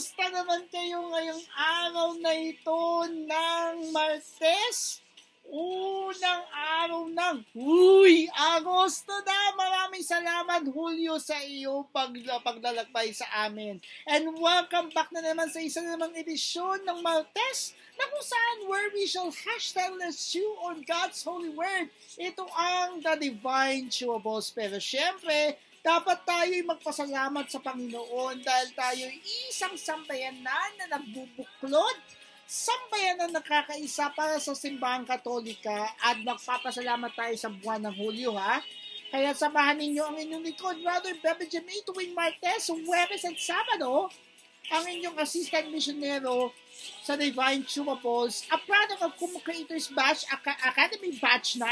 kamusta naman kayo ngayong araw na ito ng Martes? Unang araw ng, uy, Agosto na! Maraming salamat, Julio, sa iyong pag, paglalakbay sa amin. And welcome back na naman sa isa na namang edisyon ng Martes na kung saan where we shall hashtag let's chew on God's holy word. Ito ang The Divine Chewables. Pero syempre, dapat tayo'y magpasalamat sa Panginoon dahil tayo'y isang sambayanan na nagbubuklod, sambayanan na nakakaisa para sa simbahang katolika at magpapasalamat tayo sa buwan ng Hulyo ha. Kaya samahan ninyo ang inyong likod, Brother Bebe Jimmy, tuwing Martes, Huwebes at Sabado, ang inyong assistant missionero sa Divine Chumapos, a product of Kumu Creators Batch Aca- Academy Batch 9,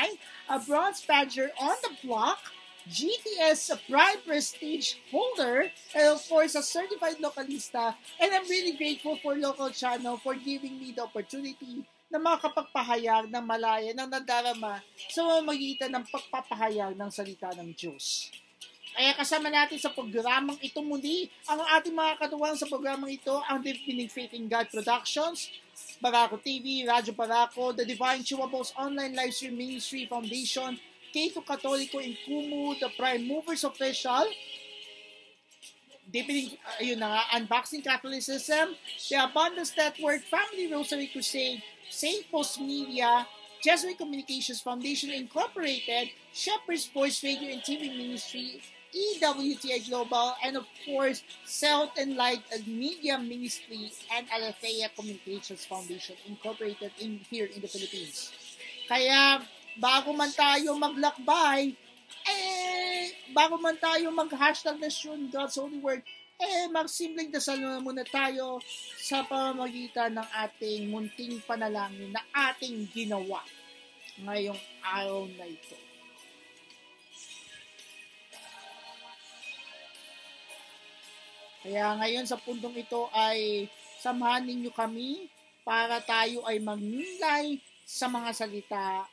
a bronze badger on the block, GTS Prime Prestige holder, and of course, a certified localista. And I'm really grateful for Local Channel for giving me the opportunity na makakapagpahayag ng malaya ng nadarama sa mamagitan ng pagpapahayag ng salita ng Diyos. Kaya kasama natin sa programang ito muli ang ating mga katuwang sa programang ito, ang Deepening Faith in God Productions, Barako TV, Radyo Barako, The Divine Chewables Online Live Stream Ministry Foundation, Keito Katoliko in Kumu, The Prime Movers Official, Deepening, ayun na nga, Unboxing Catholicism, The Abundance Network, Family Rosary Crusade, St. Post Media, Jesuit Communications Foundation Incorporated, Shepherd's Voice Radio and TV Ministry, EWTI Global, and of course, South and Light Media Ministry and Alethea Communications Foundation Incorporated in here in the Philippines. Kaya, bago man tayo maglakbay, eh, bago man tayo mag-hashtag na Shun God's Holy Word, eh, magsimpleng dasal na muna tayo sa pamamagitan ng ating munting panalangin na ating ginawa ngayong araw na ito. Kaya ngayon sa puntong ito ay samahan ninyo kami para tayo ay magnilay sa mga salita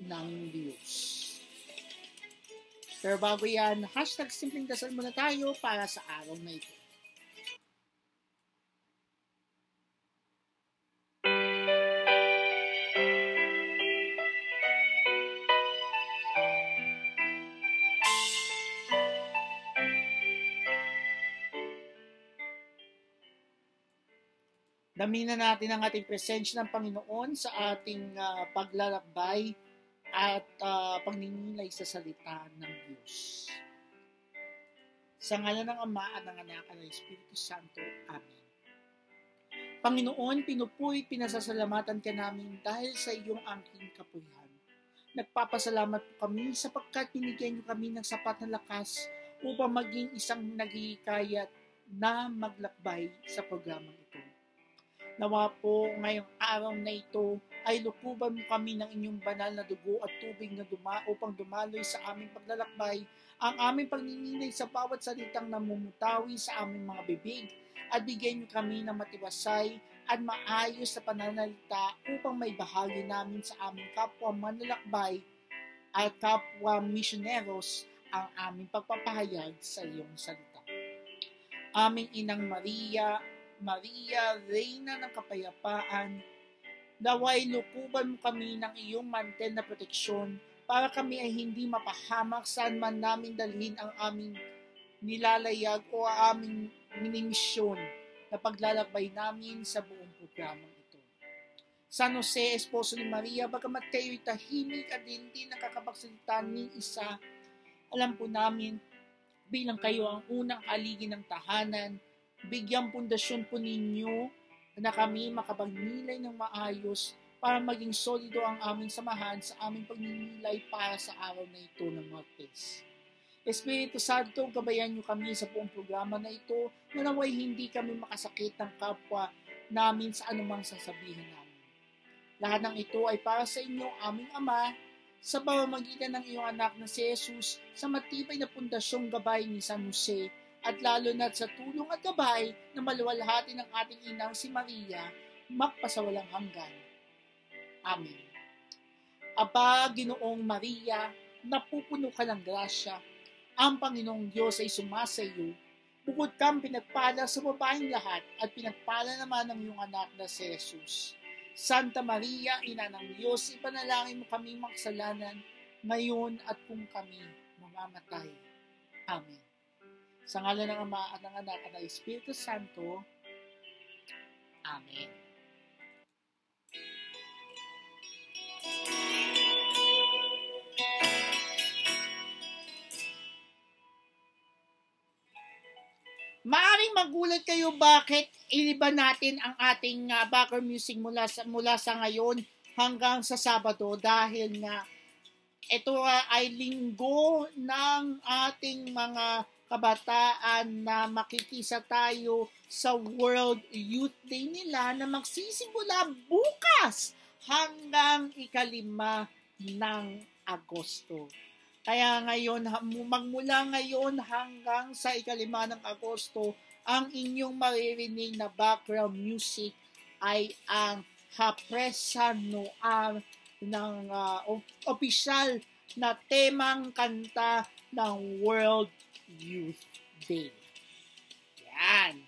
ng Diyos. Pero bago yan, hashtag simpleng dasal muna tayo para sa araw na ito. Damina natin ang ating presensya ng Panginoon sa ating ah, paglalakbay at uh, pagninilay sa salita ng Diyos. Sa ngalan ng Ama at ng Anak at ng Espiritu Santo. Amen. Panginoon, pinupuri, pinasasalamatan ka namin dahil sa iyong angking kapuyahan. Nagpapasalamat po kami sapagkat binigyan niyo kami ng sapat na lakas upang maging isang nagihikayat na maglakbay sa programang ito. Nawa po ngayong araw na ito ay lukuban mo kami ng inyong banal na dugo at tubig na duma upang dumaloy sa aming paglalakbay, ang aming pagninilay sa bawat salitang namumutawi sa aming mga bibig, at bigyan niyo kami ng matiwasay at maayos na pananalita upang may bahagi namin sa aming kapwa manlalakbay at kapwa missioneros ang aming pagpapahayag sa iyong salita. Aming Inang Maria, Maria, Reyna ng Kapayapaan, naway lukuban mo kami ng iyong mantel na proteksyon para kami ay hindi mapahamak saan man namin dalhin ang aming nilalayag o aming minimisyon na paglalakbay namin sa buong programang ito. San Jose, Esposo ni Maria, bagamat kayo'y tahimik at hindi nakakapagsalita ni isa, alam po namin bilang kayo ang unang aligi ng tahanan, bigyang pundasyon po ninyo na kami makapagnilay ng maayos para maging solido ang aming samahan sa aming pagninilay para sa araw na ito ng Martes. Espiritu Santo, gabayan niyo kami sa buong programa na ito na naway hindi kami makasakit ng kapwa namin sa anumang sasabihin namin. Lahat ng ito ay para sa inyo, aming Ama, sa pamamagitan ng iyong anak na si Jesus sa matibay na pundasyong gabay ni San Jose at lalo na sa tulong at gabay na maluwalhati ng ating inang si Maria, magpasawalang hanggan. Amen. Aba, Ginoong Maria, napupuno ka ng grasya, ang Panginoong Diyos ay sumasa iyo, bukod kang pinagpala sa babaeng lahat at pinagpala naman ng iyong anak na si Jesus. Santa Maria, Ina ng Diyos, ipanalangin mo kami makasalanan ngayon at kung kami mamamatay. Amen. Sa ngalan ng Ama at ng Anak at ng Espiritu Santo. Amen. Maaring magulat kayo bakit iliba natin ang ating uh, background music mula sa, mula sa ngayon hanggang sa Sabado dahil nga ito uh, ay linggo ng ating mga kabataan na makikisa tayo sa World Youth Day nila na magsisimula bukas hanggang ikalima ng Agosto. Kaya ngayon, magmula ngayon hanggang sa ikalima ng Agosto, ang inyong maririnig na background music ay ang Hapresa Noir ng uh, opisyal na temang kanta ng World Youth Day. Yan.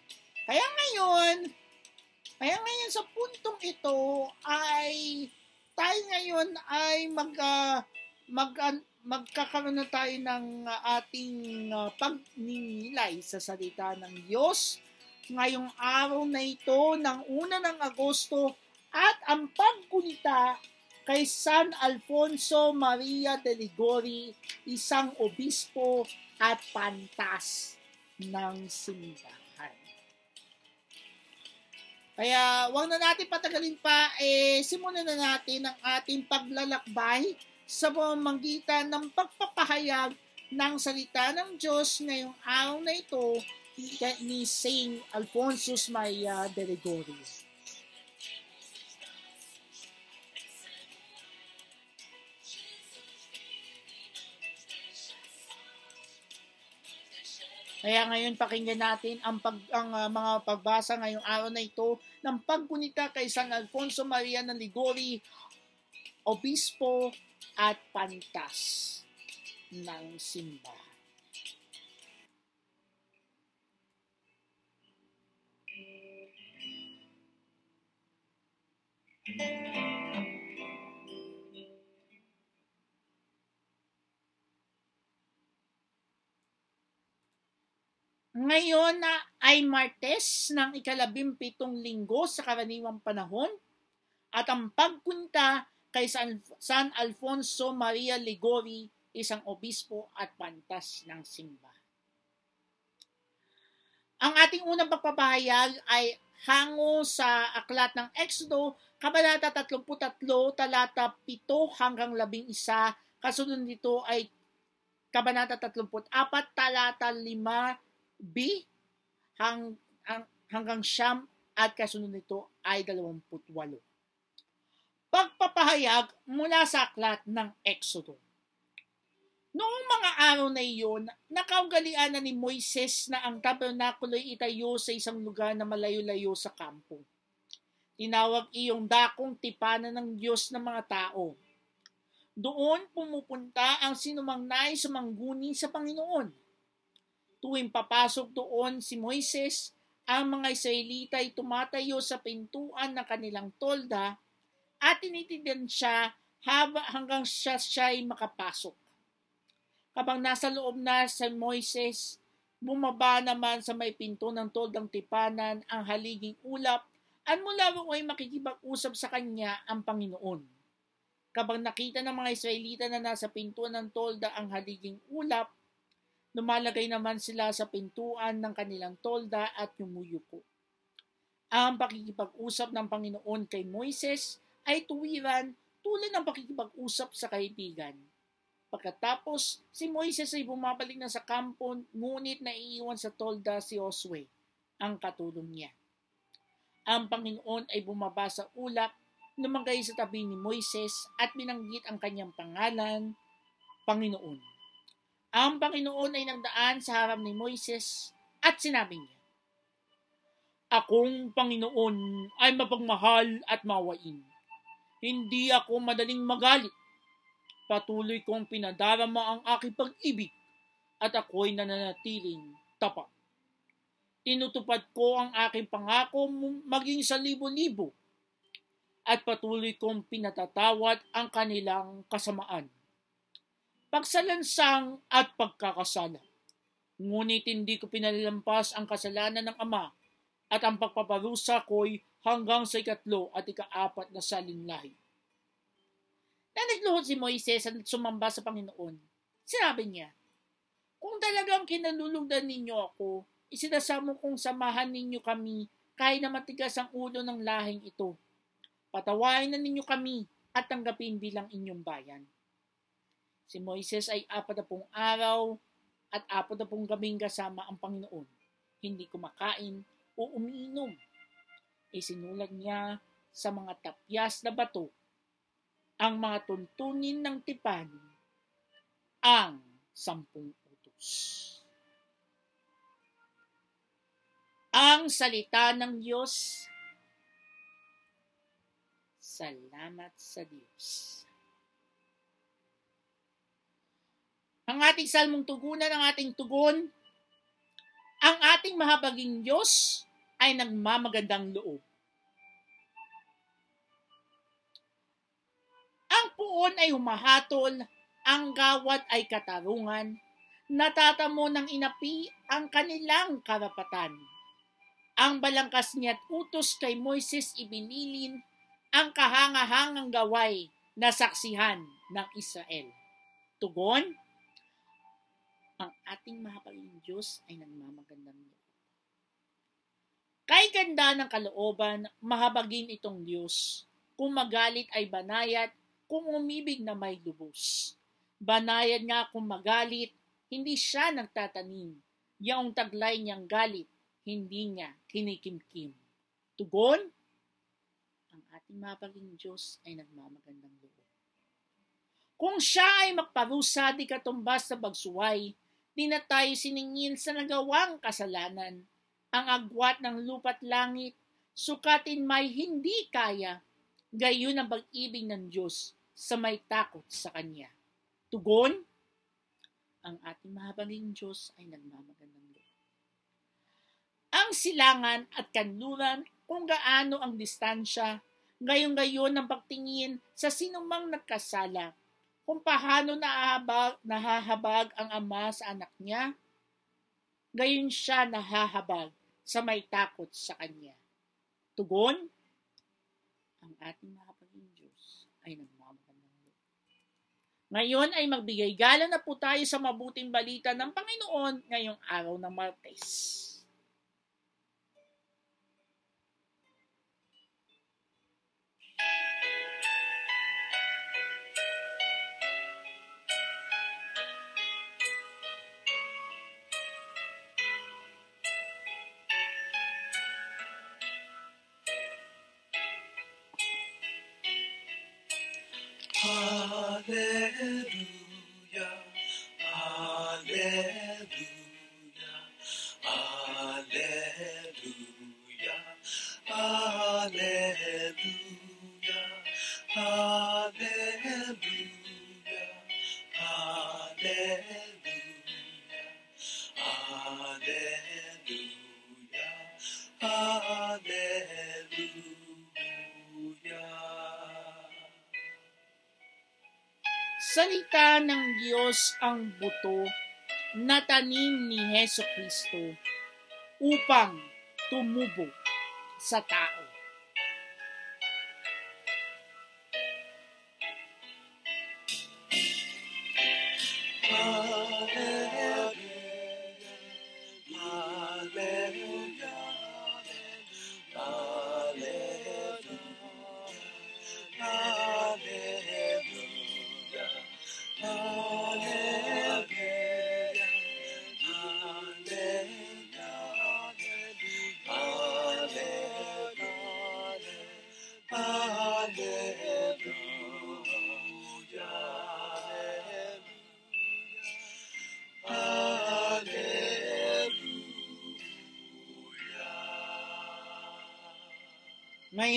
Kaya ngayon, kaya ngayon sa puntong ito ay tayo ngayon ay mag uh, mag uh, magkakaroon na tayo ng uh, ating uh, pagninilay sa salita ng Diyos ngayong araw na ito ng una ng Agosto at ang pagkunita kay San Alfonso Maria de Ligori, isang obispo at pantas ng simbahan. Kaya wag na natin patagalin pa, eh, simulan na natin ang ating paglalakbay sa pamamagitan ng pagpapahayag ng salita ng Diyos ngayong araw na ito ni Saint Alphonsus Maria de Ligori. Kaya ngayon pakinggan natin ang, pag, ang uh, mga pagbasa ngayong araw na ito ng pagkunita kay San Alfonso Maria ng Ligori, Obispo at Pantas ng Simbahan. Ngayon na ay Martes ng ikalabing pitong linggo sa karaniwang panahon at ang pagpunta kay San, San Alfonso Maria Ligori, isang obispo at pantas ng simba. Ang ating unang pagpapahayag ay hango sa aklat ng Exodo, Kabanata 33, talata 7 hanggang 11, kasunod nito ay Kabanata 34, talata 5 B hang, hang, hanggang siyam at kasunod nito ay 28. Pagpapahayag mula sa aklat ng Exodo. Noong mga araw na iyon, nakaugalian na ni Moises na ang tabernakulo'y itayo sa isang lugar na malayo-layo sa kampo. Tinawag iyong dakong tipanan ng Diyos ng mga tao. Doon pumupunta ang sinumang nais sumangguni sa Panginoon Tuwing papasok doon si Moises, ang mga Israelita ay tumatayo sa pintuan ng kanilang tolda at tinitindihan siya haba hanggang siya siya ay makapasok. Kapag nasa loob na si Moises, bumaba naman sa may pinto ng toldang tipanan ang haliging ulap at mula ay makikipag-usap sa kanya ang Panginoon. Kapag nakita ng mga Israelita na nasa pintuan ng tolda ang haliging ulap, Lumalagay naman sila sa pintuan ng kanilang tolda at yumuyuko. Ang pakikipag-usap ng Panginoon kay Moises ay tuwiran tulad ng pakikipag-usap sa kaibigan. Pagkatapos, si Moises ay bumabalik na sa kampo ngunit naiiwan sa tolda si Josue, ang katulong niya. Ang Panginoon ay bumaba sa ulap, lumagay sa tabi ni Moises at binanggit ang kanyang pangalan, Panginoon. Ang Panginoon ay nagdaan sa harap ni Moises at sinabi niya, Akong Panginoon ay mapagmahal at mawain. Hindi ako madaling magalit. Patuloy kong pinadarama ang aking pag-ibig at ako'y nananatiling tapat. Tinutupad ko ang aking pangako maging sa libo-libo at patuloy kong pinatatawad ang kanilang kasamaan. Pagsalansang at pagkakasala. Ngunit hindi ko pinalalampas ang kasalanan ng Ama at ang pagpaparusa ko'y hanggang sa ikatlo at ikaapat na salinlahi. Na nagluhod si Moises at sumamba sa Panginoon. Sinabi niya, Kung talagang kinalulugdan ninyo ako, isinasamo kong samahan ninyo kami kahit na matigas ang ulo ng lahing ito. Patawain na ninyo kami at tanggapin bilang inyong bayan. Si Moises ay apat na pong araw at apat na pong gabing kasama ang Panginoon. Hindi kumakain o umiinom. Isinulat niya sa mga tapyas na bato ang mga tuntunin ng tipan ang sampung utos. Ang salita ng Diyos. Salamat sa Diyos. Ang ating salmong tugunan, ang ating tugon, ang ating mahabaging Diyos ay nagmamagandang loob. Ang puon ay humahatol, ang gawad ay katarungan, natatamo ng inapi ang kanilang karapatan. Ang balangkas niya't utos kay Moises ibinilin ang kahangahangang gaway na saksihan ng Israel. Tugon, ang ating mahapaling Diyos ay nagmamagandang loob. Kay ganda ng kalooban, mahabagin itong Diyos. Kung magalit ay banayat, kung umibig na may lubos. Banayad nga kung magalit, hindi siya nagtatanim. Yaong taglay niyang galit, hindi niya kinikimkim. Tugon, ang ating mapaging Diyos ay nagmamagandang loob. Kung siya ay magparusa di katumbas sa bagsuway, di na tayo siningin sa nagawang kasalanan ang agwat ng lupa't langit, sukatin may hindi kaya, gayon ang pag-ibig ng Diyos sa may takot sa Kanya. Tugon, ang ating mahabaging Diyos ay nagmamagandang loob. Ang silangan at kanluran kung gaano ang distansya, gayon-gayon ang pagtingin sa sinumang nagkasala, kung paano nahahabag, nahahabag ang ama sa anak niya, gayon siya nahahabag sa may takot sa Kanya. Tugon, ang ating mahabaging Diyos ay nagmamagandang loob. Ngayon ay magbigay gala na po tayo sa mabuting balita ng Panginoon ngayong araw ng Martes. Salita ng Diyos ang buto na tanim ni Heso Kristo upang tumubo sa tao.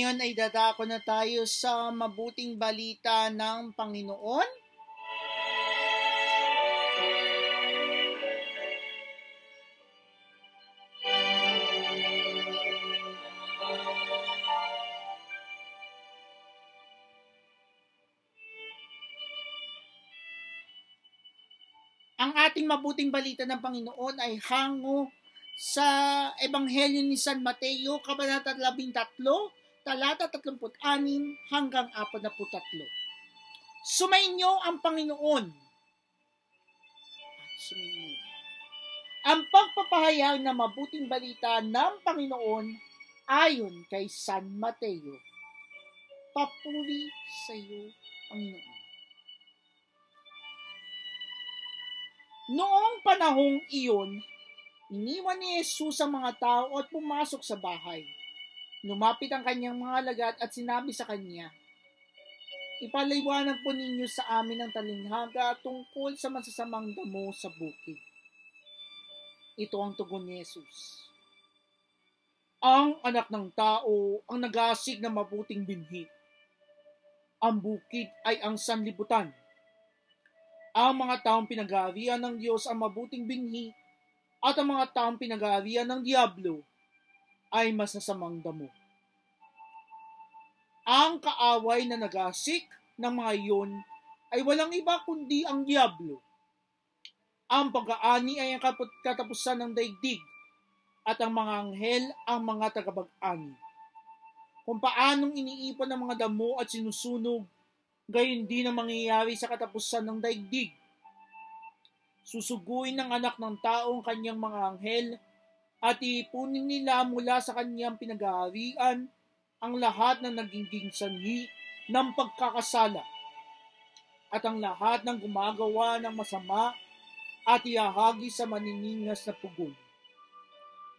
Ngayon ay dadako na tayo sa mabuting balita ng Panginoon. Ang ating mabuting balita ng Panginoon ay hango sa Ebanghelyo ni San Mateo, Kabanata 13, talata 36 hanggang 43. Sumainyo ang Panginoon. Sumainyo. Ang pagpapahayag ng mabuting balita ng Panginoon ayon kay San Mateo. Papuri sa iyo, Panginoon. Noong panahong iyon, iniwan ni Jesus ang mga tao at pumasok sa bahay. Lumapit ang kanyang mga lagat at sinabi sa kanya, Ipaliwanag po ninyo sa amin ang talinghaga tungkol sa masasamang damo sa bukid. Ito ang tugon ni Jesus. Ang anak ng tao ang nagasig ng mabuting binhi. Ang bukid ay ang sanlibutan. Ang mga taong pinag-aarian ng Diyos ang mabuting binhi at ang mga taong pinag-aarian ng Diablo ay masasamang damo. Ang kaaway na nagasik ng mga iyon ay walang iba kundi ang Diablo. Ang pag-aani ay ang katapusan ng daigdig at ang mga anghel ang mga tagapag-ani. Kung paanong iniipon ng mga damo at sinusunog, gayon din ang mangyayari sa katapusan ng daigdig. Susuguin ng anak ng tao ang kanyang mga anghel at iipunin nila mula sa kanyang pinag-aarian ang lahat ng naging sanhi ng pagkakasala at ang lahat ng gumagawa ng masama at iahagi sa maniningas na pugon.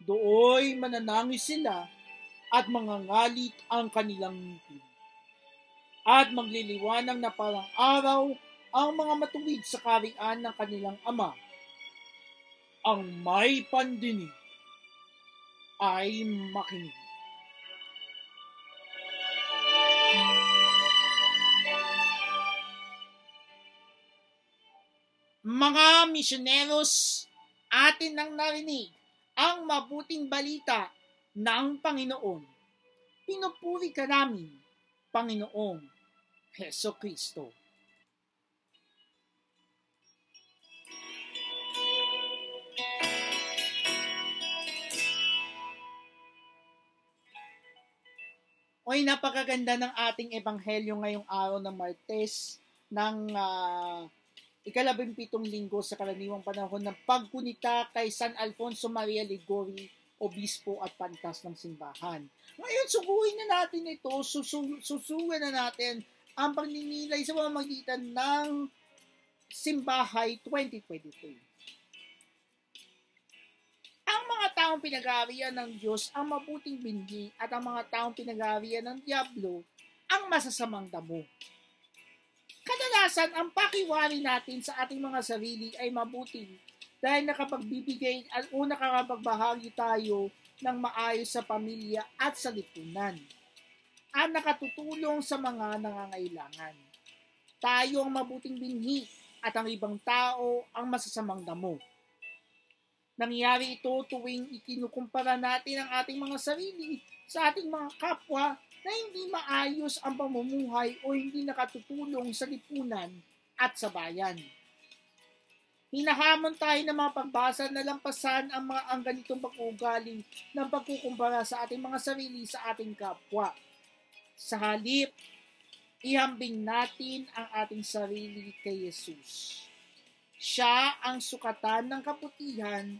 Dooy mananangis sila at mangangalit ang kanilang ngipin. At magliliwanag na parang araw ang mga matuwid sa karian ng kanilang ama. Ang may pandinig ay makinig. Mga misyoneros, atin nang narinig ang mabuting balita ng Panginoon. Pinupuri ka namin, Panginoong Heso Kristo. Oy, napakaganda ng ating ebanghelyo ngayong araw ng Martes ng uh, ikalabing pitong linggo sa karaniwang panahon ng pagkunita kay San Alfonso Maria Ligori, obispo at pantas ng simbahan. Ngayon, suguin na natin ito, susu- susugan na natin ang pagninilay sa pamamagitan ng Simbahay 2023. Taong pinag-aarian ng Diyos ang mabuting binhi at ang mga taong pinag-aarian ng Diablo ang masasamang damo. Kadalasan, ang pakiwari natin sa ating mga sarili ay mabuti dahil nakapagbibigay at o nakakapagbahagi tayo ng maayos sa pamilya at sa lipunan at nakatutulong sa mga nangangailangan. Tayo ang mabuting binhi at ang ibang tao ang masasamang damo. Nangyari ito tuwing ikinukumpara natin ang ating mga sarili sa ating mga kapwa na hindi maayos ang pamumuhay o hindi nakatutulong sa lipunan at sa bayan. Hinahamon tayo ng mga pagbasa na lampasan ang mga ang ganitong pag-uugali ng pagkukumpara sa ating mga sarili sa ating kapwa. Sa halip, ihambing natin ang ating sarili kay Jesus. Siya ang sukatan ng kaputihan,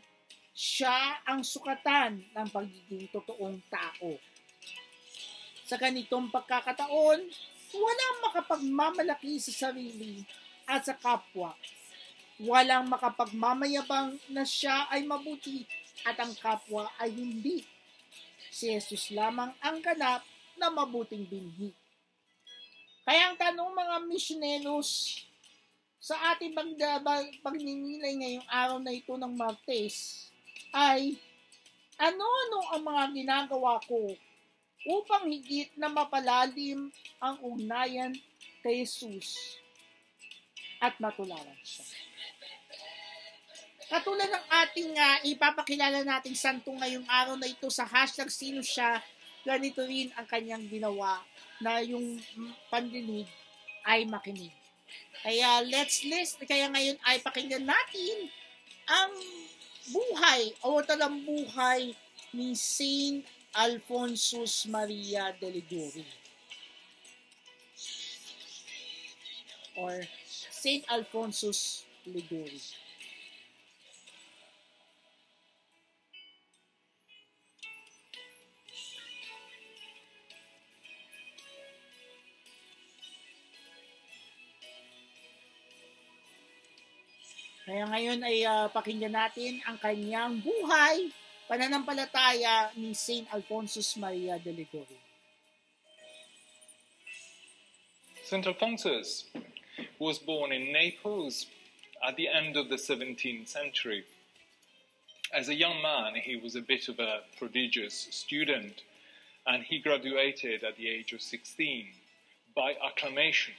siya ang sukatan ng pagiging totoong tao. Sa ganitong pagkakataon, walang makapagmamalaki sa sarili at sa kapwa. Walang makapagmamayabang na siya ay mabuti at ang kapwa ay hindi. Si Jesus lamang ang ganap na mabuting binhi. Kaya ang tanong mga misyoneros sa ating pagninilay ngayong araw na ito ng Martes ay ano-ano ang mga ginagawa ko upang higit na mapalalim ang ugnayan kay Jesus at matularan siya. Katulad ng ating uh, ipapakilala nating santo ngayong araw na ito sa hashtag sino siya, ganito rin ang kanyang ginawa na yung pandinig ay makinig. Kaya let's list, kaya ngayon ay pakinggan natin ang buhay o talang buhay ni Saint Alfonsus Maria de Liguri. Or Saint Alfonsus Liguri. Kaya ngayon ay uh, pakinggan natin ang kanyang buhay, pananampalataya ni Saint Alphonsus Maria de Liguri. St. Alphonsus was born in Naples at the end of the 17th century. As a young man, he was a bit of a prodigious student, and he graduated at the age of 16 by acclamation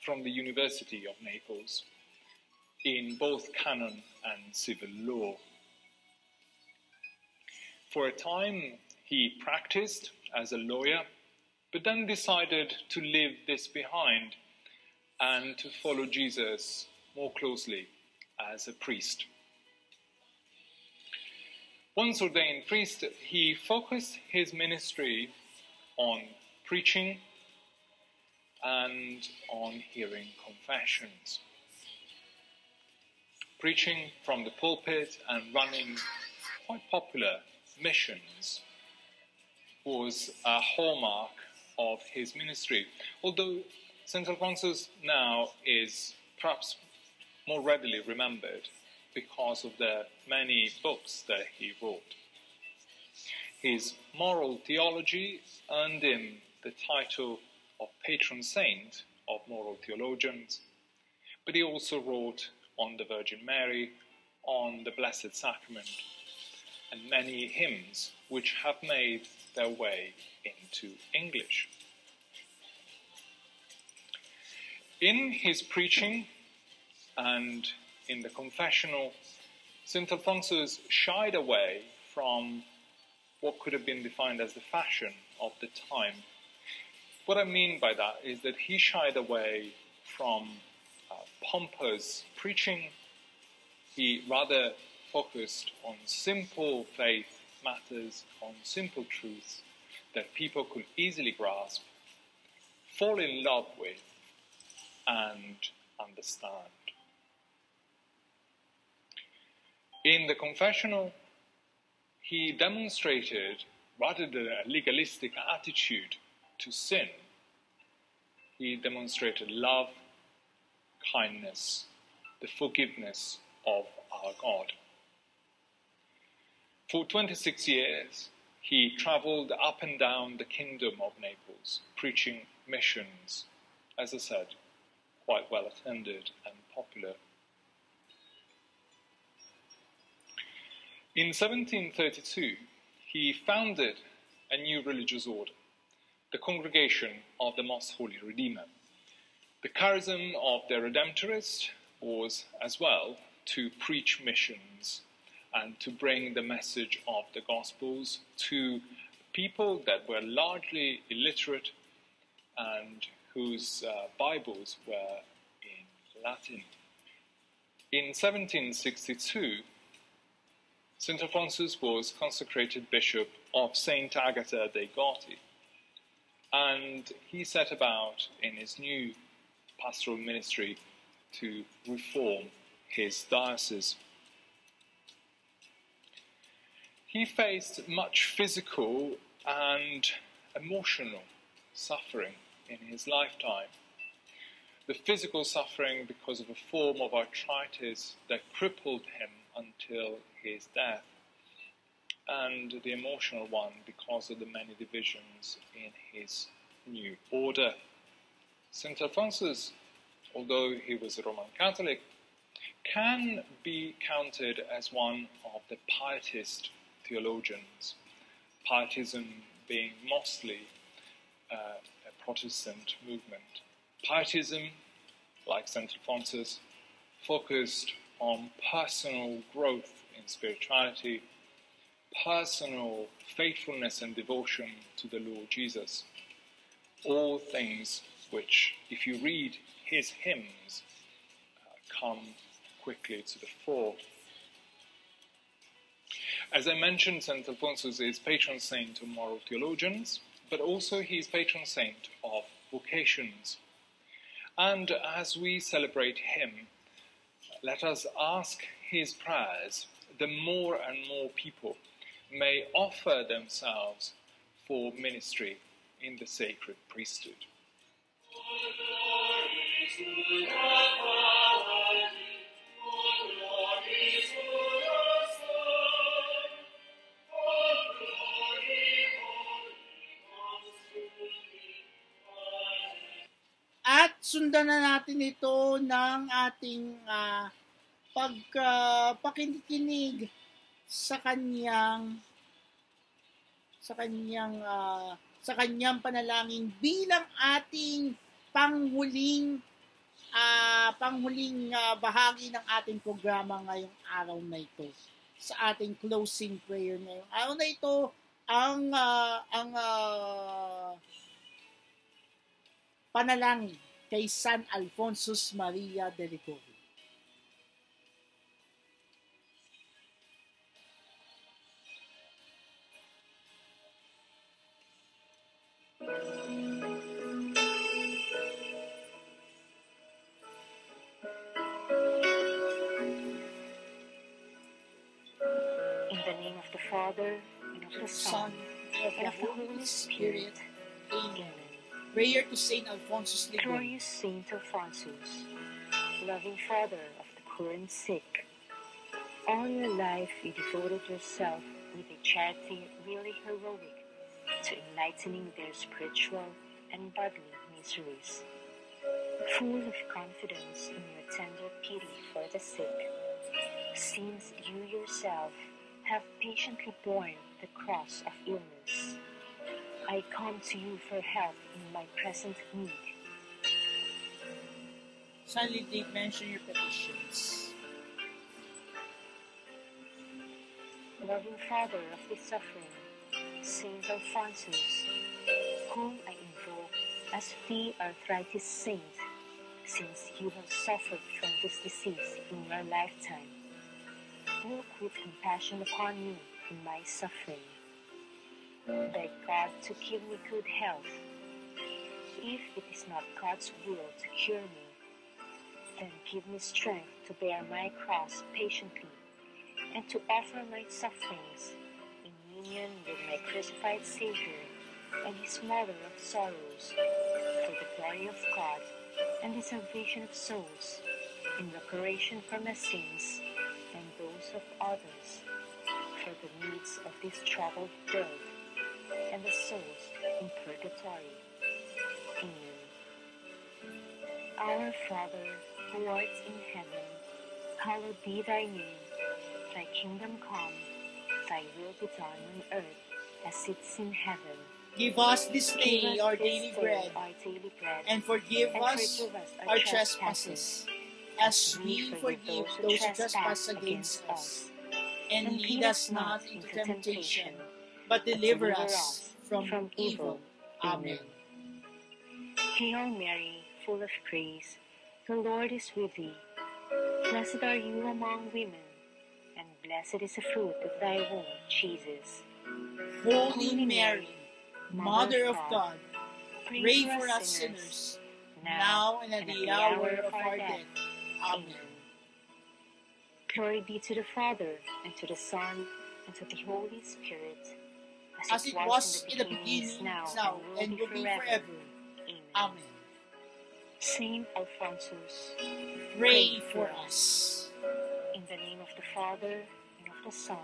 from the University of Naples in both canon and civil law. For a time, he practiced as a lawyer, but then decided to leave this behind and to follow Jesus more closely as a priest. Once ordained priest, he focused his ministry on preaching and on hearing confessions. Preaching from the pulpit and running quite popular missions was a hallmark of his ministry. Although St. Alphonsus now is perhaps more readily remembered because of the many books that he wrote. His moral theology earned him the title of patron saint of moral theologians, but he also wrote on the Virgin Mary, on the Blessed Sacrament, and many hymns which have made their way into English. In his preaching and in the confessional, St. Alphonsus shied away from what could have been defined as the fashion of the time. What I mean by that is that he shied away from pompous preaching. He rather focused on simple faith matters, on simple truths that people could easily grasp, fall in love with, and understand. In the confessional, he demonstrated rather than a legalistic attitude to sin, he demonstrated love, kindness, the forgiveness of our God. For 26 years, he traveled up and down the kingdom of Naples, preaching missions, as I said, quite well attended and popular. In 1732, he founded a new religious order, the Congregation of the Most Holy Redeemer. The charism of the Redemptorist was as well to preach missions and to bring the message of the Gospels to people that were largely illiterate and whose uh, Bibles were in Latin. In 1762, St. Alphonsus was consecrated bishop of St. Agatha dei Goti, and he set about in his new pastoral ministry to reform his diocese. He faced much physical and emotional suffering in his lifetime. The physical suffering because of a form of arthritis that crippled him until his death, and the emotional one because of the many divisions in his new order. St. Alphonsus, although he was a Roman Catholic, can be counted as one of the pietist theologians. Pietism being mostly uh, a Protestant movement. Pietism, like St. Alphonsus, focused on personal growth in spirituality, personal faithfulness and devotion to the Lord Jesus. All things which, if you read his hymns, uh, come quickly to the fore. As I mentioned, St. Alphonsus is patron saint of moral theologians, but also he is patron saint of vocations. And as we celebrate him, let us ask his prayers that more and more people may offer themselves for ministry in the sacred priesthood. At sundan na natin ito ng ating ah, pagpakikinig sa kanyang sa kanyang ah, sa kanyang panalangin bilang ating panghuling ah, panghuling ah, bahagi ng ating programa ngayong araw na ito sa ating closing prayer ngayong araw na ito ang ah, ang ah, panalangin kay San Alfonsus Maria de Ligorio. In the of the Father, and of the Son, of and the of the Holy Spirit. Amen. Amen. Prayer to Saint Alphonsus Ligorio. Glorious Saint Alphonsus, loving Father of the poor and sick, all your life you devoted yourself with a charity really heroic to enlightening their spiritual and bodily miseries. Full of confidence in your tender pity for the sick, since you yourself have patiently borne the cross of illness, I come to you for help in my present need. Silently mention your petitions. Loving Father of the suffering, Saint Alphonsus, whom I invoke as the arthritis saint, since you have suffered from this disease in your lifetime, look with compassion upon me in my suffering. Beg God to give me good health. If it is not God's will to cure me, then give me strength to bear my cross patiently and to offer my sufferings in union with my crucified Savior and his mother of sorrows for the glory of God and the salvation of souls in reparation for my sins those of others for the needs of this troubled world and the souls in purgatory. Amen. Our Father, who art in heaven, hallowed be thy name. Thy kingdom come, thy will be done on earth as it is in heaven. Give us this day us our daily bread, our daily bread, and forgive and us forgive us our trespasses, as we forgive those who trespass against us. And lead us not into temptation, but deliver us from evil. Amen. Hail Mary, full of grace, the Lord is with thee. Blessed are you among women, and blessed is the fruit of thy womb, Jesus. Holy Mary, Mother of God, pray for us sinners, now and at the hour of our death. Amen. Glory be to the Father, and to the Son, and to the Holy Spirit, As it was in the beginning, is now, and will be forever. Amen. Amen. Saint Alphonsus, Pray for us. in the name of the Father, and of the Son,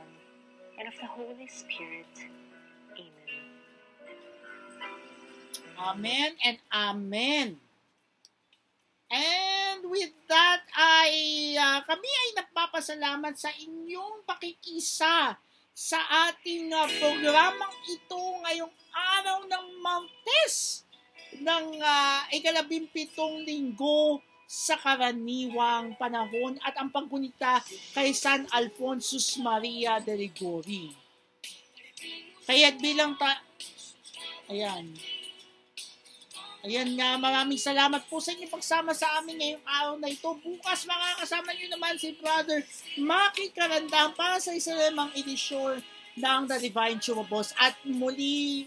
and of the Holy Spirit. Amen. Amen and amen. And with that ay ah, kami ay nagpapasalamat sa inyong pakikisa sa ating uh, programang ito ngayong araw ng Martes ng uh, ikalabimpitong linggo sa karaniwang panahon at ang pagkunita kay San Alfonsus Maria de Ligori. Kaya bilang ta... Ayan. Ayan nga, maraming salamat po sa inyong pagsama sa amin ngayong araw na ito. Bukas makakasama nyo naman si Brother Maki Karandang para sa isa namang edisyon ng The Divine Chumabos. At muli,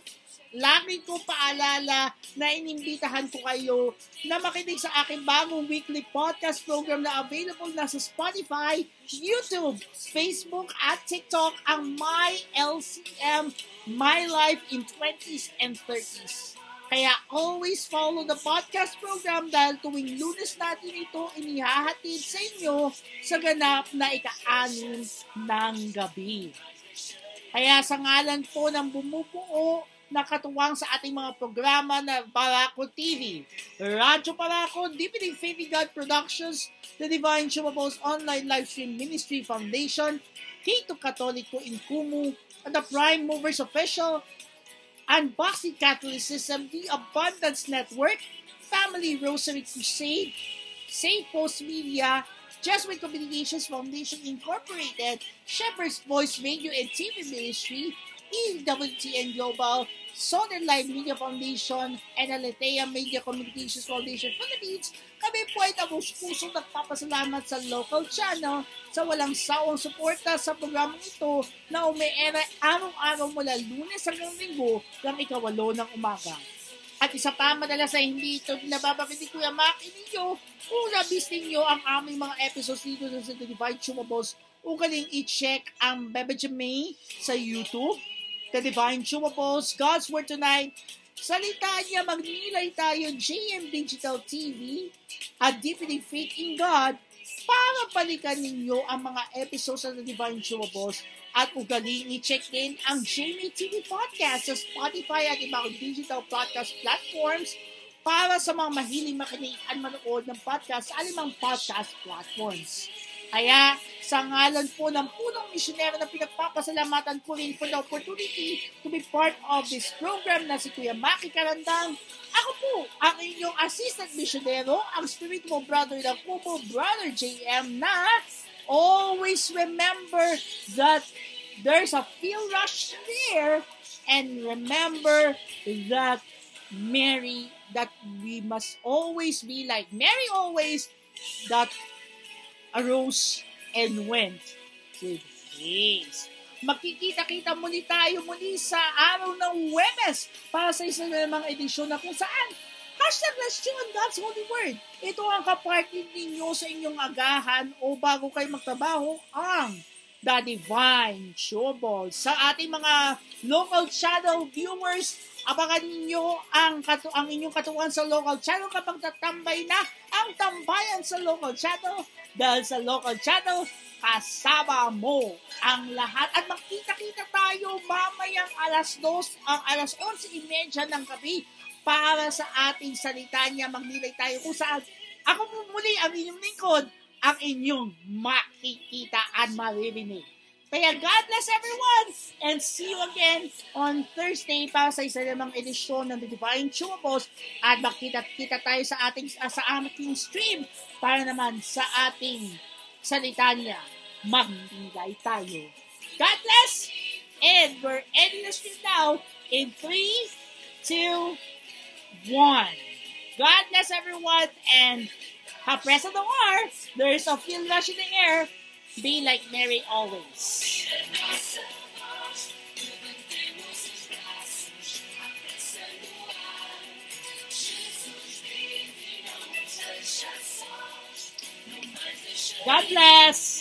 lagi ko paalala na inimbitahan ko kayo na makinig sa aking bagong weekly podcast program na available na sa Spotify, YouTube, Facebook at TikTok ang My LCM, My Life in 20s and 30s. Kaya always follow the podcast program dahil tuwing lunes natin ito inihahatid sa inyo sa ganap na ika-anim ng gabi. Kaya sa ngalan po ng bumubuo na katuwang sa ating mga programa na Barako TV, Radyo Barako, Deepening Faith God Productions, The Divine Chumabos Online Livestream Ministry Foundation, Kito Katoliko in Kumu, and the Prime Movers Official, Unboxing Catholicism, The Abundance Network, Family Rosary Crusade, St. Post Media, Jesuit Communications Foundation Incorporated, Shepherd's Voice Radio and TV Ministry, EWTN Global, Southern Live Media Foundation, and Aletea Media Communications Foundation Philippines, kami po ay tabos-pusong nagpapasalamat sa local channel sa walang sawang suporta sa programang ito na umeera araw-araw mula lunes hanggang linggo ng ikawalo ng umaga. At isa pa, madalas ay hindi ito nababagin ni Kuya Maki ninyo kung nabis ninyo ang aming mga episodes dito sa The Divine Chumabos ugaling i-check ang Bebe Jamay sa YouTube, The Divine Chumabos, God's Word Tonight, Salita niya, magnilay tayo JM Digital TV at Deepening Faith in God para balikan ninyo ang mga episodes ng The Divine Chumabos at ugaling i-check din ang Jamie TV Podcast sa Spotify at ibang digital podcast platforms para sa mga mahiling makinig at manood ng podcast sa alimang podcast platforms. Kaya, sa ngalan po ng punong misyonero na pinagpapasalamatan ko rin for the opportunity to be part of this program na si Kuya Maki Karandang, ako po, ang inyong assistant misyonero, ang spiritual brother ng Kubo, Brother JM, na always remember that there's a feel rush there and remember that Mary, that we must always be like Mary always, that arose and went with haste. Magkikita-kita muli tayo muli sa araw ng Webes para sa isa na namang edisyon na kung saan Hashtag Let's Chew on God's Holy Word. Ito ang kapartid ninyo sa inyong agahan o bago kayo magtrabaho ang The Divine Showball. Sa ating mga local channel viewers, abangan ninyo ang, katu ang inyong katuwan sa local channel kapag tatambay na ang tambayan sa local channel dahil sa local channel, kasama mo ang lahat. At magkita-kita tayo mamayang alas 2, ang alas 11.30 ng gabi para sa ating salita niya. Magnilay tayo kung saan ako muli ang inyong lingkod, ang inyong makikita at maririnig. Kaya God bless everyone and see you again on Thursday para sa isa namang edisyon ng The Divine Chumapos at makita-kita tayo sa ating sa ating stream para naman sa ating salita niya. Magnilay tayo. God bless! And we're ending the stream now in 3, 2, 1. God bless everyone and have rest of the war. There's a feel rush in the air. Be like Mary always. God bless.